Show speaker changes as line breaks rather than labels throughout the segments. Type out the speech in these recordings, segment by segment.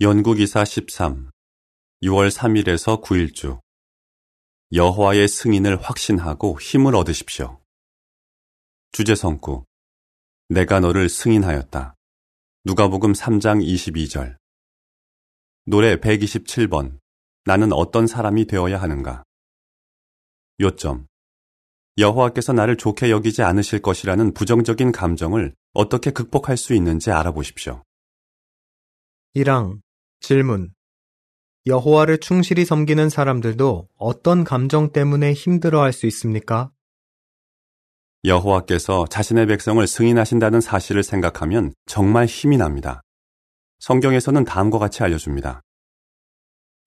연구기사 13 6월 3일에서 9일주. 여호와의 승인을 확신하고 힘을 얻으십시오. 주제성구. 내가 너를 승인하였다. 누가복음 3장 22절. 노래 127번. 나는 어떤 사람이 되어야 하는가? 요점. 여호와께서 나를 좋게 여기지 않으실 것이라는 부정적인 감정을 어떻게 극복할 수 있는지 알아보십시오.
1항 질문 여호와를 충실히 섬기는 사람들도 어떤 감정 때문에 힘들어할 수 있습니까?
여호와께서 자신의 백성을 승인하신다는 사실을 생각하면 정말 힘이 납니다. 성경에서는 다음과 같이 알려줍니다.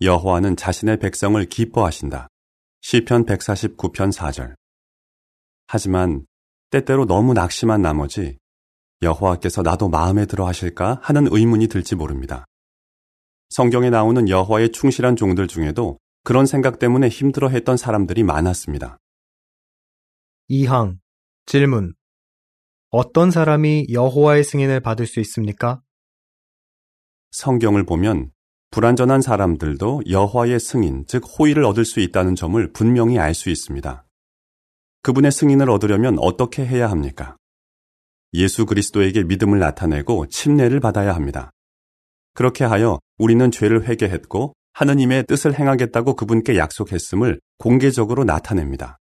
여호와는 자신의 백성을 기뻐하신다. 시편 149편 4절. 하지만 때때로 너무 낙심한 나머지 여호와께서 나도 마음에 들어 하실까 하는 의문이 들지 모릅니다. 성경에 나오는 여호와의 충실한 종들 중에도 그런 생각 때문에 힘들어 했던 사람들이 많았습니다.
2항 질문 어떤 사람이 여호와의 승인을 받을 수 있습니까?
성경을 보면 불완전한 사람들도 여호와의 승인, 즉 호의를 얻을 수 있다는 점을 분명히 알 수 있습니다. 그분의 승인을 얻으려면 어떻게 해야 합니까? 예수 그리스도에게 믿음을 나타내고 침례를 받아야 합니다. 그렇게 하여 우리는 죄를 회개했고 하느님의 뜻을 행하겠다고 그분께 약속했음을 공개적으로 나타냅니다.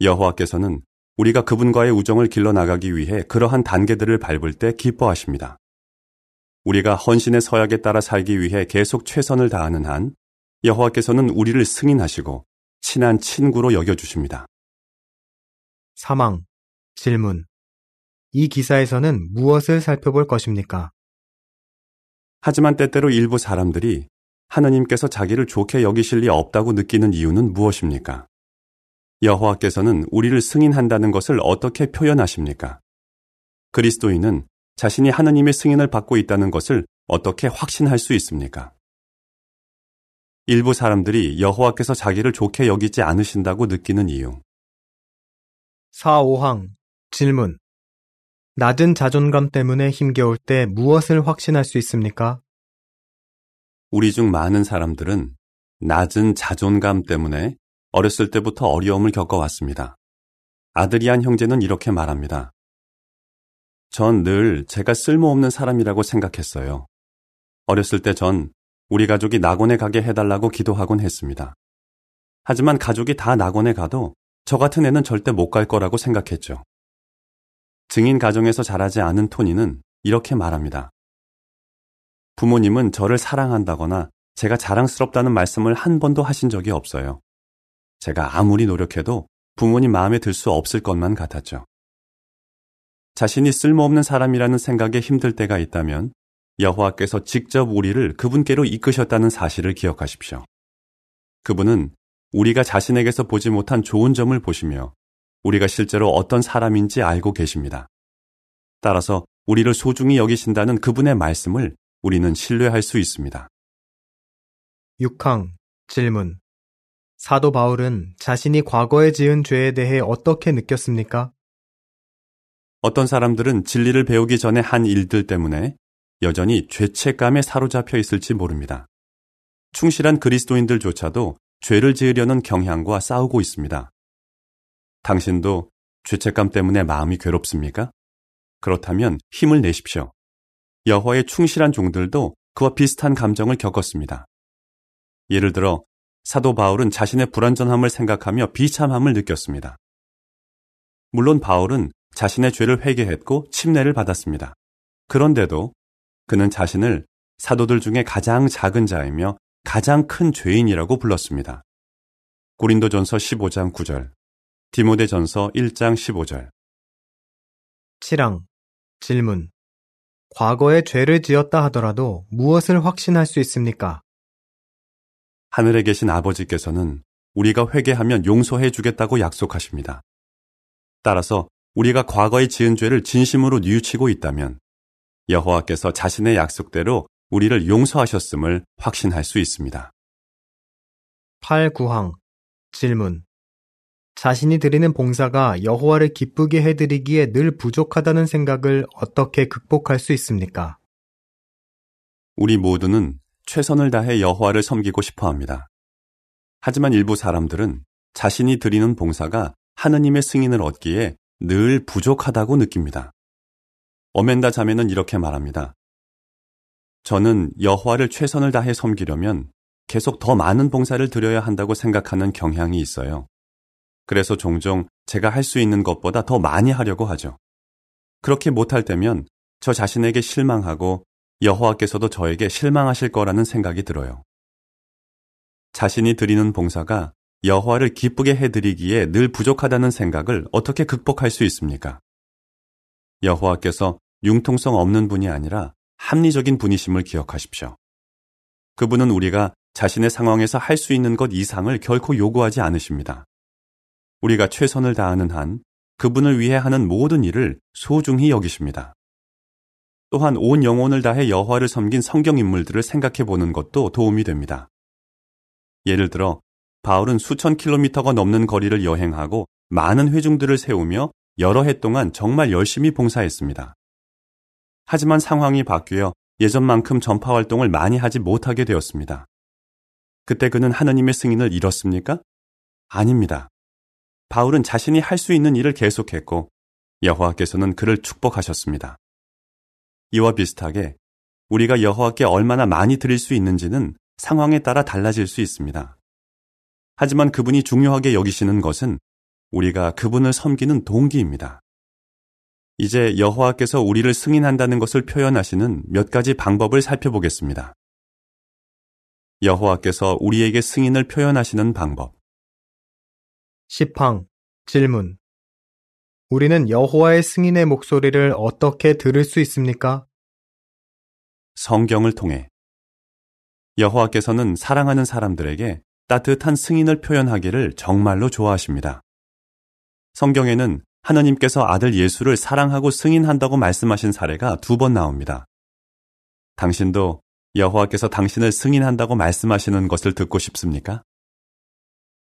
여호와께서는 우리가 그분과의 우정을 길러나가기 위해 그러한 단계들을 밟을 때 기뻐하십니다. 우리가 헌신의 서약에 따라 살기 위해 계속 최선을 다하는 한 여호와께서는 우리를 승인하시고 친한 친구로 여겨주십니다.
사망 질문 이 기사에서는 무엇을 살펴볼 것입니까?
하지만 때때로 일부 사람들이 하느님께서 자기를 좋게 여기실 리 없다고 느끼는 이유는 무엇입니까? 여호와께서는 우리를 승인한다는 것을 어떻게 표현하십니까? 그리스도인은 자신이 하느님의 승인을 받고 있다는 것을 어떻게 확신할 수 있습니까? 일부 사람들이 여호와께서 자기를 좋게 여기지 않으신다고 느끼는 이유.
4, 5항 질문 낮은 자존감 때문에 힘겨울 때 무엇을 확신할 수 있습니까?
우리 중 많은 사람들은 낮은 자존감 때문에 어렸을 때부터 어려움을 겪어왔습니다. 아드리안 형제는 이렇게 말합니다. 전 늘 제가 쓸모없는 사람이라고 생각했어요. 어렸을 때 전 우리 가족이 낙원에 가게 해달라고 기도하곤 했습니다. 하지만 가족이 다 낙원에 가도 저 같은 애는 절대 못 갈 거라고 생각했죠. 증인 가정에서 자라지 않은 토니는 이렇게 말합니다. 부모님은 저를 사랑한다거나 제가 자랑스럽다는 말씀을 한 번도 하신 적이 없어요. 제가 아무리 노력해도 부모님 마음에 들 수 없을 것만 같았죠. 자신이 쓸모없는 사람이라는 생각에 힘들 때가 있다면 여호와께서 직접 우리를 그분께로 이끄셨다는 사실을 기억하십시오. 그분은 우리가 자신에게서 보지 못한 좋은 점을 보시며 우리가 실제로 어떤 사람인지 알고 계십니다. 따라서 우리를 소중히 여기신다는 그분의 말씀을 우리는 신뢰할 수 있습니다.
6항 질문 사도 바울은 자신이 과거에 지은 죄에 대해 어떻게 느꼈습니까?
어떤 사람들은 진리를 배우기 전에 한 일들 때문에 여전히 죄책감에 사로잡혀 있을지 모릅니다. 충실한 그리스도인들조차도 죄를 지으려는 경향과 싸우고 있습니다. 당신도 죄책감 때문에 마음이 괴롭습니까? 그렇다면 힘을 내십시오. 여호와의 충실한 종들도 그와 비슷한 감정을 겪었습니다. 예를 들어 사도 바울은 자신의 불완전함을 생각하며 비참함을 느꼈습니다. 물론 바울은 자신의 죄를 회개했고 침례를 받았습니다. 그런데도 그는 자신을 사도들 중에 가장 작은 자이며 가장 큰 죄인이라고 불렀습니다. 고린도전서 15장 9절, 디모데전서 1장 15절.
7항 질문 과거에 죄를 지었다 하더라도 무엇을 확신할 수 있습니까?
하늘에 계신 아버지께서는 우리가 회개하면 용서해 주겠다고 약속하십니다. 따라서 우리가 과거에 지은 죄를 진심으로 뉘우치고 있다면 여호와께서 자신의 약속대로 우리를 용서하셨음을 확신할 수 있습니다.
8, 9항 질문 자신이 드리는 봉사가 여호와를 기쁘게 해드리기에 늘 부족하다는 생각을 어떻게 극복할 수 있습니까?
우리 모두는 최선을 다해 여호와를 섬기고 싶어 합니다. 하지만 일부 사람들은 자신이 드리는 봉사가 하느님의 승인을 얻기에 늘 부족하다고 느낍니다. 어멘다 자매는 이렇게 말합니다. 저는 여호와를 최선을 다해 섬기려면 계속 더 많은 봉사를 드려야 한다고 생각하는 경향이 있어요. 그래서 종종 제가 할 수 있는 것보다 더 많이 하려고 하죠. 그렇게 못할 때면 저 자신에게 실망하고 여호와께서도 저에게 실망하실 거라는 생각이 들어요. 자신이 드리는 봉사가 여호와를 기쁘게 해드리기에 늘 부족하다는 생각을 어떻게 극복할 수 있습니까? 여호와께서 융통성 없는 분이 아니라 합리적인 분이심을 기억하십시오. 그분은 우리가 자신의 상황에서 할 수 있는 것 이상을 결코 요구하지 않으십니다. 우리가 최선을 다하는 한 그분을 위해 하는 모든 일을 소중히 여기십니다. 또한 온 영혼을 다해 여호와를 섬긴 성경 인물들을 생각해 보는 것도 도움이 됩니다. 예를 들어 바울은 수천 킬로미터가 넘는 거리를 여행하고 많은 회중들을 세우며 여러 해 동안 정말 열심히 봉사했습니다. 하지만 상황이 바뀌어 예전만큼 전파 활동을 많이 하지 못하게 되었습니다. 그때 그는 하느님의 승인을 잃었습니까? 아닙니다. 바울은 자신이 할 수 있는 일을 계속했고 여호와께서는 그를 축복하셨습니다. 이와 비슷하게 우리가 여호와께 얼마나 많이 드릴 수 있는지는 상황에 따라 달라질 수 있습니다. 하지만 그분이 중요하게 여기시는 것은 우리가 그분을 섬기는 동기입니다. 이제 여호와께서 우리를 승인한다는 것을 표현하시는 몇 가지 방법을 살펴보겠습니다. 여호와께서 우리에게 승인을 표현하시는 방법.
시팡 질문 우리는 여호와의 승인의 목소리를 어떻게 들을 수 있습니까?
성경을 통해 여호와께서는 사랑하는 사람들에게 따뜻한 승인을 표현하기를 정말로 좋아하십니다. 성경에는 하나님께서 아들 예수를 사랑하고 승인한다고 말씀하신 사례가 두 번 나옵니다. 당신도 여호와께서 당신을 승인한다고 말씀하시는 것을 듣고 싶습니까?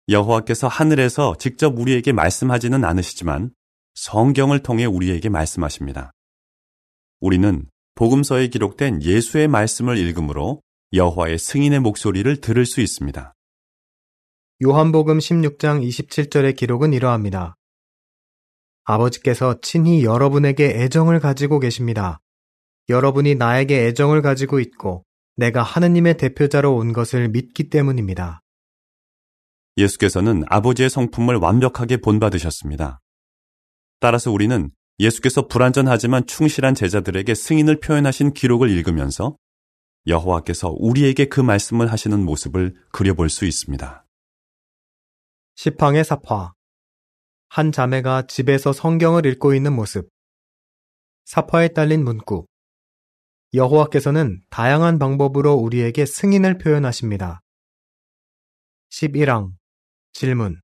여호와께서 하늘에서 직접 우리에게 말씀하지는 않으시지만 성경을 통해 우리에게 말씀하십니다. 우리는 복음서에 기록된 예수의 말씀을 읽음으로 여호와의 승인의 목소리를 들을 수 있습니다.
요한복음 16장 27절의 기록은 이러합니다. 아버지께서 친히 여러분에게 애정을 가지고 계십니다. 여러분이 나에게 애정을 가지고 있고 내가 하느님의 대표자로 온 것을 믿기 때문입니다.
예수께서는 아버지의 성품을 완벽하게 본받으셨습니다. 따라서 우리는 예수께서 불완전하지만 충실한 제자들에게 승인을 표현하신 기록을 읽으면서 여호와께서 우리에게 그 말씀을 하시는 모습을 그려볼 수 있습니다.
시팡의 사파 한 자매가 집에서 성경을 읽고 있는 모습 사파에 딸린 문구 여호와께서는 다양한 방법으로 우리에게 승인을 표현하십니다. 11항 질문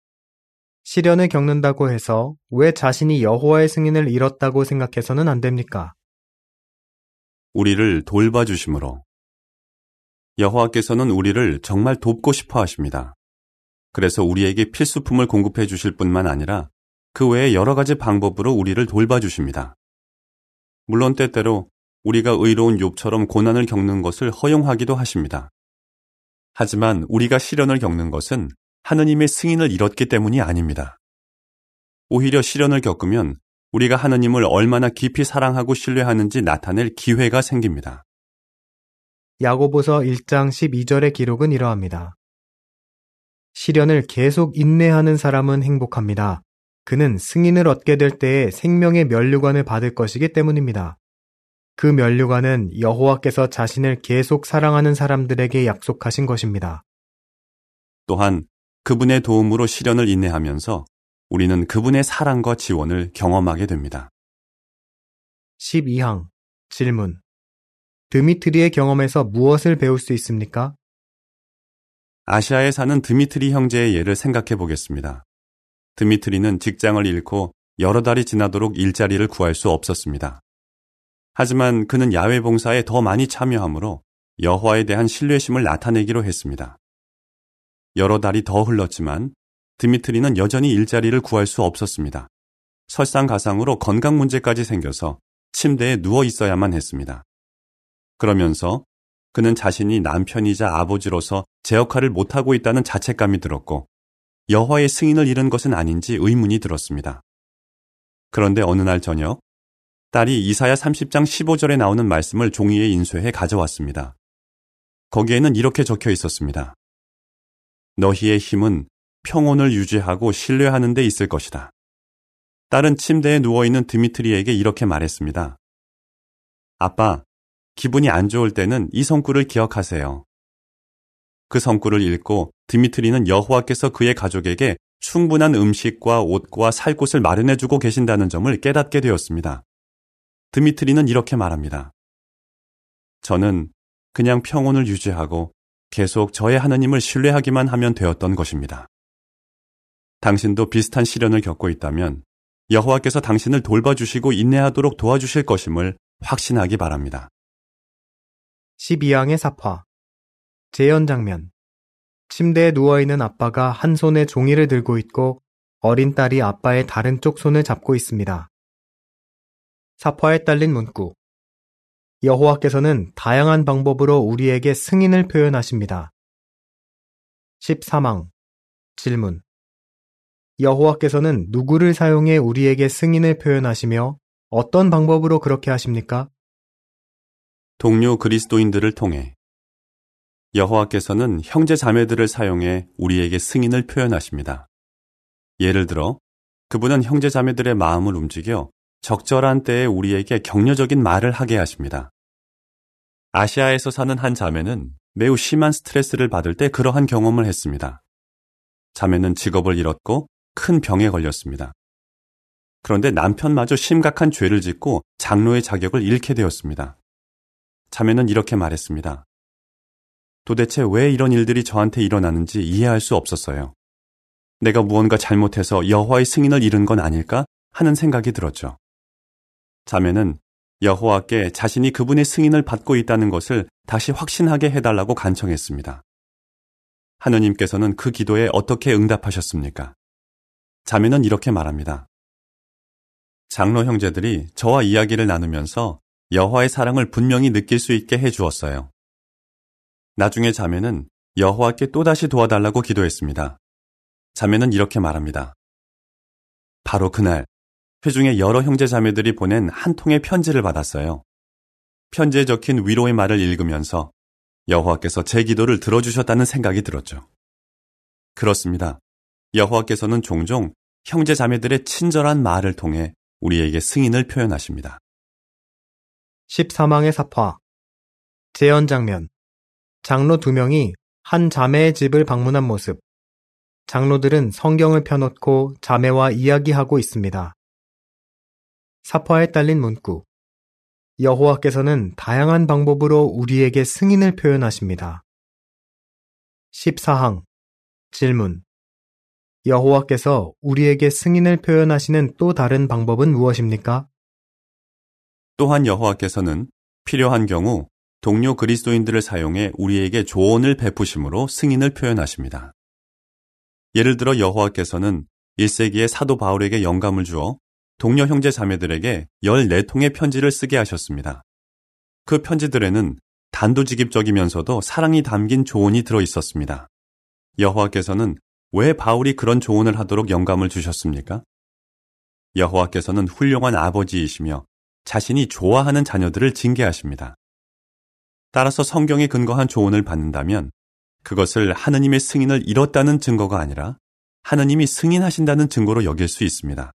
시련을 겪는다고 해서 왜 자신이 여호와의 승인을 잃었다고 생각해서는 안 됩니까?
우리를 돌봐 주심으로 여호와께서는 우리를 정말 돕고 싶어 하십니다. 그래서 우리에게 필수품을 공급해 주실 뿐만 아니라 그 외에 여러 가지 방법으로 우리를 돌봐 주십니다. 물론 때때로 우리가 의로운 욥처럼 고난을 겪는 것을 허용하기도 하십니다. 하지만 우리가 시련을 겪는 것은 하느님의 승인을 잃었기 때문이 아닙니다. 오히려 시련을 겪으면 우리가 하느님을 얼마나 깊이 사랑하고 신뢰하는지 나타낼 기회가 생깁니다.
야고보서 1장 12절의 기록은 이러합니다. 시련을 계속 인내하는 사람은 행복합니다. 그는 승인을 얻게 될 때에 생명의 면류관을 받을 것이기 때문입니다. 그 면류관은 여호와께서 자신을 계속 사랑하는 사람들에게 약속하신 것입니다.
또한 그분의 도움으로 시련을 인내하면서 우리는 그분의 사랑과 지원을 경험하게 됩니다.
12항 질문 드미트리의 경험에서 무엇을 배울 수 있습니까?
아시아에 사는 드미트리 형제의 예를 생각해 보겠습니다. 드미트리는 직장을 잃고 여러 달이 지나도록 일자리를 구할 수 없었습니다. 하지만 그는 야외 봉사에 더 많이 참여하므로 여호와에 대한 신뢰심을 나타내기로 했습니다. 여러 달이 더 흘렀지만 드미트리는 여전히 일자리를 구할 수 없었습니다. 설상가상으로 건강 문제까지 생겨서 침대에 누워 있어야만 했습니다. 그러면서 그는 자신이 남편이자 아버지로서 제 역할을 못하고 있다는 자책감이 들었고 여호와의 승인을 잃은 것은 아닌지 의문이 들었습니다. 그런데 어느 날 저녁 딸이 이사야 30장 15절에 나오는 말씀을 종이에 인쇄해 가져왔습니다. 거기에는 이렇게 적혀 있었습니다. 너희의 힘은 평온을 유지하고 신뢰하는 데 있을 것이다. 딸은 침대에 누워있는 드미트리에게 이렇게 말했습니다. 아빠, 기분이 안 좋을 때는 이 성구를 기억하세요. 그 성구를 읽고 드미트리는 여호와께서 그의 가족에게 충분한 음식과 옷과 살 곳을 마련해 주고 계신다는 점을 깨닫게 되었습니다. 드미트리는 이렇게 말합니다. 저는 그냥 평온을 유지하고 계속 저의 하나님을 신뢰하기만 하면 되었던 것입니다. 당신도 비슷한 시련을 겪고 있다면 여호와께서 당신을 돌봐주시고 인내하도록 도와주실 것임을 확신하기 바랍니다.
12항의 사파 재연 장면 침대에 누워있는 아빠가 한 손에 종이를 들고 있고 어린 딸이 아빠의 다른 쪽 손을 잡고 있습니다. 사파에 딸린 문구 여호와께서는 다양한 방법으로 우리에게 승인을 표현하십니다. 13항 질문 여호와께서는 누구를 사용해 우리에게 승인을 표현하시며 어떤 방법으로 그렇게 하십니까?
동료 그리스도인들을 통해 여호와께서는 형제 자매들을 사용해 우리에게 승인을 표현하십니다. 예를 들어 그분은 형제 자매들의 마음을 움직여 적절한 때에 우리에게 격려적인 말을 하게 하십니다. 아시아에서 사는 한 자매는 매우 심한 스트레스를 받을 때 그러한 경험을 했습니다. 자매는 직업을 잃었고 큰 병에 걸렸습니다. 그런데 남편마저 심각한 죄를 짓고 장로의 자격을 잃게 되었습니다. 자매는 이렇게 말했습니다. 도대체 왜 이런 일들이 저한테 일어나는지 이해할 수 없었어요. 내가 무언가 잘못해서 여호와의 승인을 잃은 건 아닐까 하는 생각이 들었죠. 자매는 여호와께 자신이 그분의 승인을 받고 있다는 것을 다시 확신하게 해달라고 간청했습니다. 하느님께서는 그 기도에 어떻게 응답하셨습니까? 자매는 이렇게 말합니다. 장로 형제들이 저와 이야기를 나누면서 여호와의 사랑을 분명히 느낄 수 있게 해 주었어요. 나중에 자매는 여호와께 또다시 도와달라고 기도했습니다. 자매는 이렇게 말합니다. 바로 그날 회중의 여러 형제 자매들이 보낸 한 통의 편지를 받았어요. 편지에 적힌 위로의 말을 읽으면서 여호와께서 제 기도를 들어주셨다는 생각이 들었죠. 그렇습니다. 여호와께서는 종종 형제 자매들의 친절한 말을 통해 우리에게 승인을 표현하십니다.
13항의 사파 재현 장면 장로 두 명이 한 자매의 집을 방문한 모습 장로들은 성경을 펴놓고 자매와 이야기하고 있습니다. 사파에 딸린 문구 여호와께서는 다양한 방법으로 우리에게 승인을 표현하십니다. 14항 질문 여호와께서 우리에게 승인을 표현하시는 또 다른 방법은 무엇입니까?
또한 여호와께서는 필요한 경우 동료 그리스도인들을 사용해 우리에게 조언을 베푸심으로 승인을 표현하십니다. 예를 들어 여호와께서는 1세기의 사도 바울에게 영감을 주어 동료 형제 자매들에게 14통의 편지를 쓰게 하셨습니다. 그 편지들에는 단도직입적이면서도 사랑이 담긴 조언이 들어 있었습니다. 여호와께서는 왜 바울이 그런 조언을 하도록 영감을 주셨습니까? 여호와께서는 훌륭한 아버지이시며 자신이 좋아하는 자녀들을 징계하십니다. 따라서 성경에 근거한 조언을 받는다면 그것을 하느님의 승인을 잃었다는 증거가 아니라 하느님이 승인하신다는 증거로 여길 수 있습니다.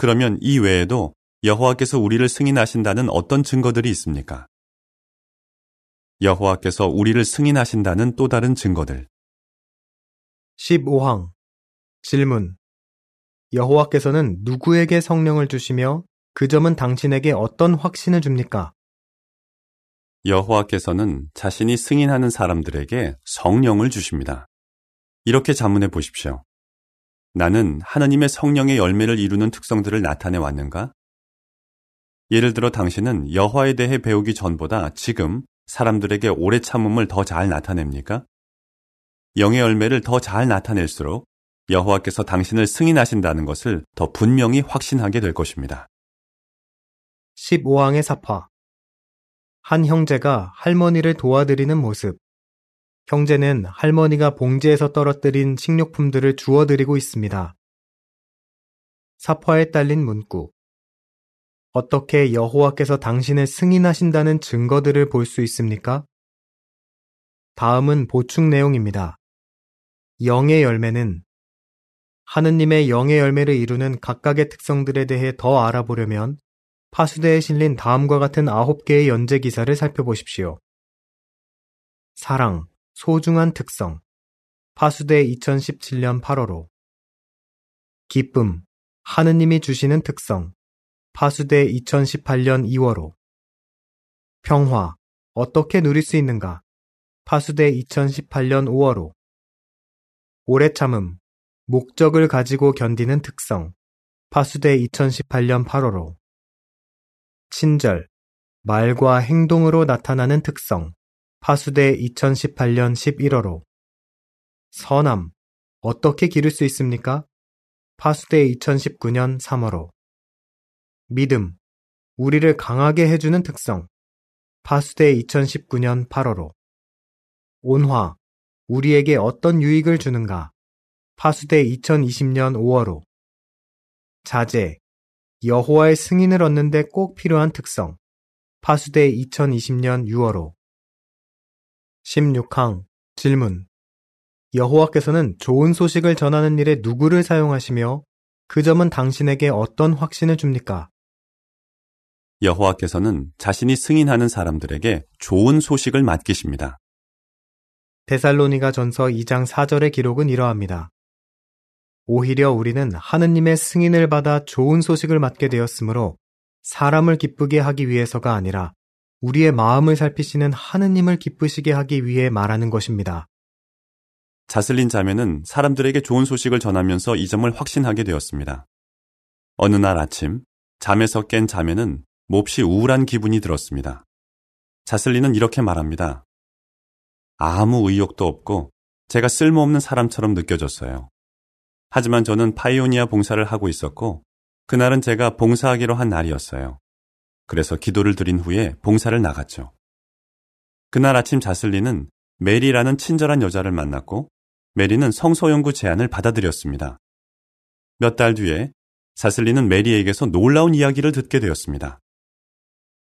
그러면 이 외에도 여호와께서 우리를 승인하신다는 어떤 증거들이 있습니까? 여호와께서 우리를 승인하신다는 또 다른 증거들.
15항 질문 여호와께서는 누구에게 성령을 주시며 그 점은 당신에게 어떤 확신을 줍니까?
여호와께서는 자신이 승인하는 사람들에게 성령을 주십니다. 이렇게 자문해 보십시오. 나는 하나님의 성령의 열매를 이루는 특성들을 나타내 왔는가? 예를 들어 당신은 여호와에 대해 배우기 전보다 지금 사람들에게 오래 참음을 더 잘 나타냅니까? 영의 열매를 더 잘 나타낼수록 여호와께서 당신을 승인하신다는 것을 더 분명히 확신하게 될 것입니다.
15항의 사파 한 형제가 할머니를 도와드리는 모습. 형제는 할머니가 봉지에서 떨어뜨린 식료품들을 주워드리고 있습니다. 사파에 딸린 문구. 어떻게 여호와께서 당신을 승인하신다는 증거들을 볼 수 있습니까? 다음은 보충 내용입니다. 영의 열매는 하느님의 영의 열매를 이루는 각각의 특성들에 대해 더 알아보려면 파수대에 실린 다음과 같은 아홉 개의 연재 기사를 살펴보십시오. 사랑, 소중한 특성. 파수대 2017년 8월호. 기쁨, 하느님이 주시는 특성. 파수대 2018년 2월호. 평화, 어떻게 누릴 수 있는가? 파수대 2018년 5월호. 오래 참음, 목적을 가지고 견디는 특성. 파수대 2018년 8월호. 친절, 말과 행동으로 나타나는 특성. 파수대 2018년 11월호. 선함, 어떻게 기를 수 있습니까? 파수대 2019년 3월호. 믿음, 우리를 강하게 해주는 특성. 파수대 2019년 8월호. 온화, 우리에게 어떤 유익을 주는가. 파수대 2020년 5월호. 자제, 여호와의 승인을 얻는데 꼭 필요한 특성. 파수대 2020년 6월호. 16항 질문. 여호와께서는 좋은 소식을 전하는 일에 누구를 사용하시며 그 점은 당신에게 어떤 확신을 줍니까?
여호와께서는 자신이 승인하는 사람들에게 좋은 소식을 맡기십니다.
데살로니가 전서 2장 4절의 기록은 이러합니다. 오히려 우리는 하느님의 승인을 받아 좋은 소식을 맡게 되었으므로 사람을 기쁘게 하기 위해서가 아니라 우리의 마음을 살피시는 하느님을 기쁘시게 하기 위해 말하는 것입니다.
자슬린 자매는 사람들에게 좋은 소식을 전하면서 이 점을 확신하게 되었습니다. 어느 날 아침 잠에서 깬 자매는 몹시 우울한 기분이 들었습니다. 자슬리는 이렇게 말합니다. 아무 의욕도 없고 제가 쓸모없는 사람처럼 느껴졌어요. 하지만 저는 파이오니아 봉사를 하고 있었고 그날은 제가 봉사하기로 한 날이었어요. 그래서 기도를 드린 후에 봉사를 나갔죠. 그날 아침 자슬리는 메리라는 친절한 여자를 만났고 메리는 성소 연구 제안을 받아들였습니다. 몇 달 뒤에 자슬리는 메리에게서 놀라운 이야기를 듣게 되었습니다.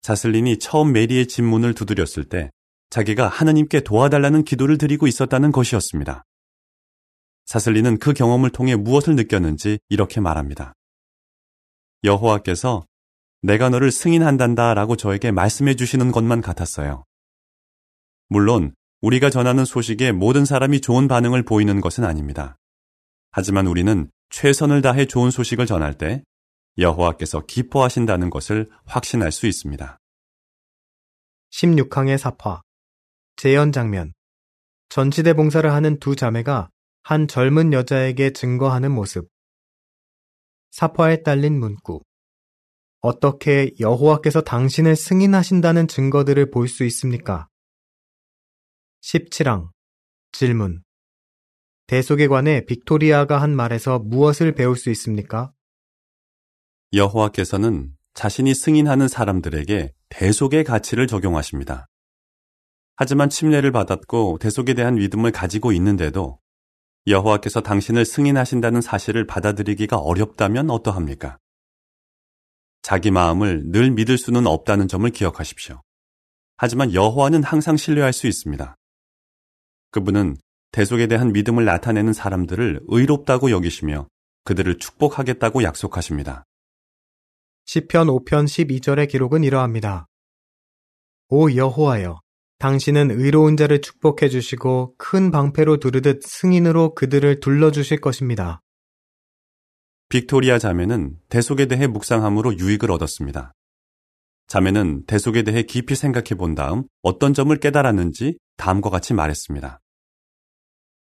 자슬린이 처음 메리의 집문을 두드렸을 때 자기가 하느님께 도와달라는 기도를 드리고 있었다는 것이었습니다. 사슬리는 그 경험을 통해 무엇을 느꼈는지 이렇게 말합니다. 여호와께서 내가 너를 승인한단다 라고 저에게 말씀해 주시는 것만 같았어요. 물론 우리가 전하는 소식에 모든 사람이 좋은 반응을 보이는 것은 아닙니다. 하지만 우리는 최선을 다해 좋은 소식을 전할 때 여호와께서 기뻐하신다는 것을 확신할 수 있습니다.
16항의 사파 재연 장면 전치대 봉사를 하는 두 자매가 한 젊은 여자에게 증거하는 모습 사파에 딸린 문구 어떻게 여호와께서 당신을 승인하신다는 증거들을 볼 수 있습니까? 17항 질문 대속에 관해 빅토리아가 한 말에서 무엇을 배울 수 있습니까?
여호와께서는 자신이 승인하는 사람들에게 대속의 가치를 적용하십니다. 하지만 침례를 받았고 대속에 대한 믿음을 가지고 있는데도 여호와께서 당신을 승인하신다는 사실을 받아들이기가 어렵다면 어떠합니까? 자기 마음을 늘 믿을 수는 없다는 점을 기억하십시오. 하지만 여호와는 항상 신뢰할 수 있습니다. 그분은 대속에 대한 믿음을 나타내는 사람들을 의롭다고 여기시며 그들을 축복하겠다고 약속하십니다.
시편 5편 12절의 기록은 이러합니다. 오 여호와여 당신은 의로운 자를 축복해 주시고 큰 방패로 두르듯 승인으로 그들을 둘러 주실 것입니다.
빅토리아 자매는 대속에 대해 묵상함으로 유익을 얻었습니다. 자매는 대속에 대해 깊이 생각해 본 다음 어떤 점을 깨달았는지 다음과 같이 말했습니다.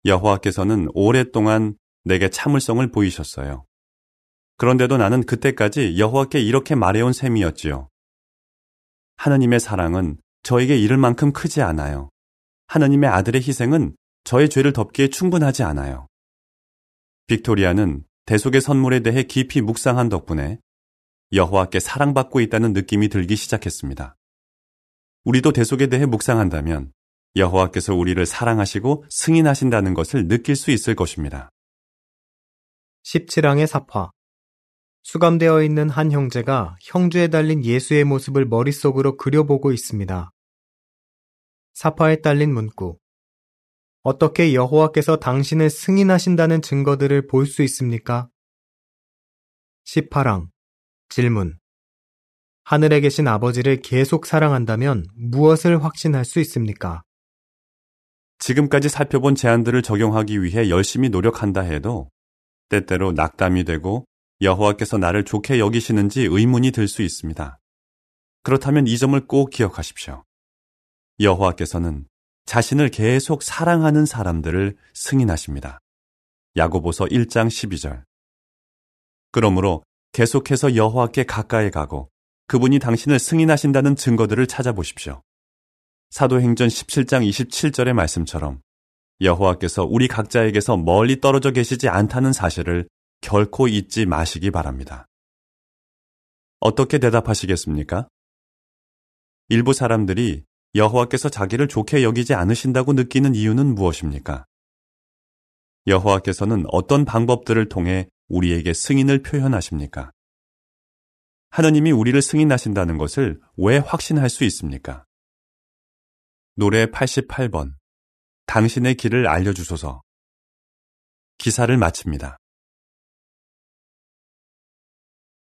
여호와께서는 오랫동안 내게 참을성을 보이셨어요. 그런데도 나는 그때까지 여호와께 이렇게 말해온 셈이었지요. 하느님의 사랑은 저에게 이를 만큼 크지 않아요. 하느님의 아들의 희생은 저의 죄를 덮기에 충분하지 않아요. 빅토리아는 대속의 선물에 대해 깊이 묵상한 덕분에 여호와께 사랑받고 있다는 느낌이 들기 시작했습니다. 우리도 대속에 대해 묵상한다면 여호와께서 우리를 사랑하시고 승인하신다는 것을 느낄 수 있을 것입니다.
17항의 사파 수감되어 있는 한 형제가 형주에 달린 예수의 모습을 머릿속으로 그려보고 있습니다. 사파에 딸린 문구 어떻게 여호와께서 당신을 승인하신다는 증거들을 볼 수 있습니까? 18항 질문 하늘에 계신 아버지를 계속 사랑한다면 무엇을 확신할 수 있습니까?
지금까지 살펴본 제안들을 적용하기 위해 열심히 노력한다 해도 때때로 낙담이 되고 여호와께서 나를 좋게 여기시는지 의문이 들 수 있습니다. 그렇다면 이 점을 꼭 기억하십시오. 여호와께서는 자신을 계속 사랑하는 사람들을 승인하십니다. 야고보서 1장 12절. 그러므로 계속해서 여호와께 가까이 가고 그분이 당신을 승인하신다는 증거들을 찾아보십시오. 사도행전 17장 27절의 말씀처럼 여호와께서 우리 각자에게서 멀리 떨어져 계시지 않다는 사실을 결코 잊지 마시기 바랍니다. 어떻게 대답하시겠습니까? 일부 사람들이 여호와께서 자기를 좋게 여기지 않으신다고 느끼는 이유는 무엇입니까? 여호와께서는 어떤 방법들을 통해 우리에게 승인을 표현하십니까? 하느님이 우리를 승인하신다는 것을 왜 확신할 수 있습니까? 노래 88번 당신의 길을 알려주소서 기사를 마칩니다.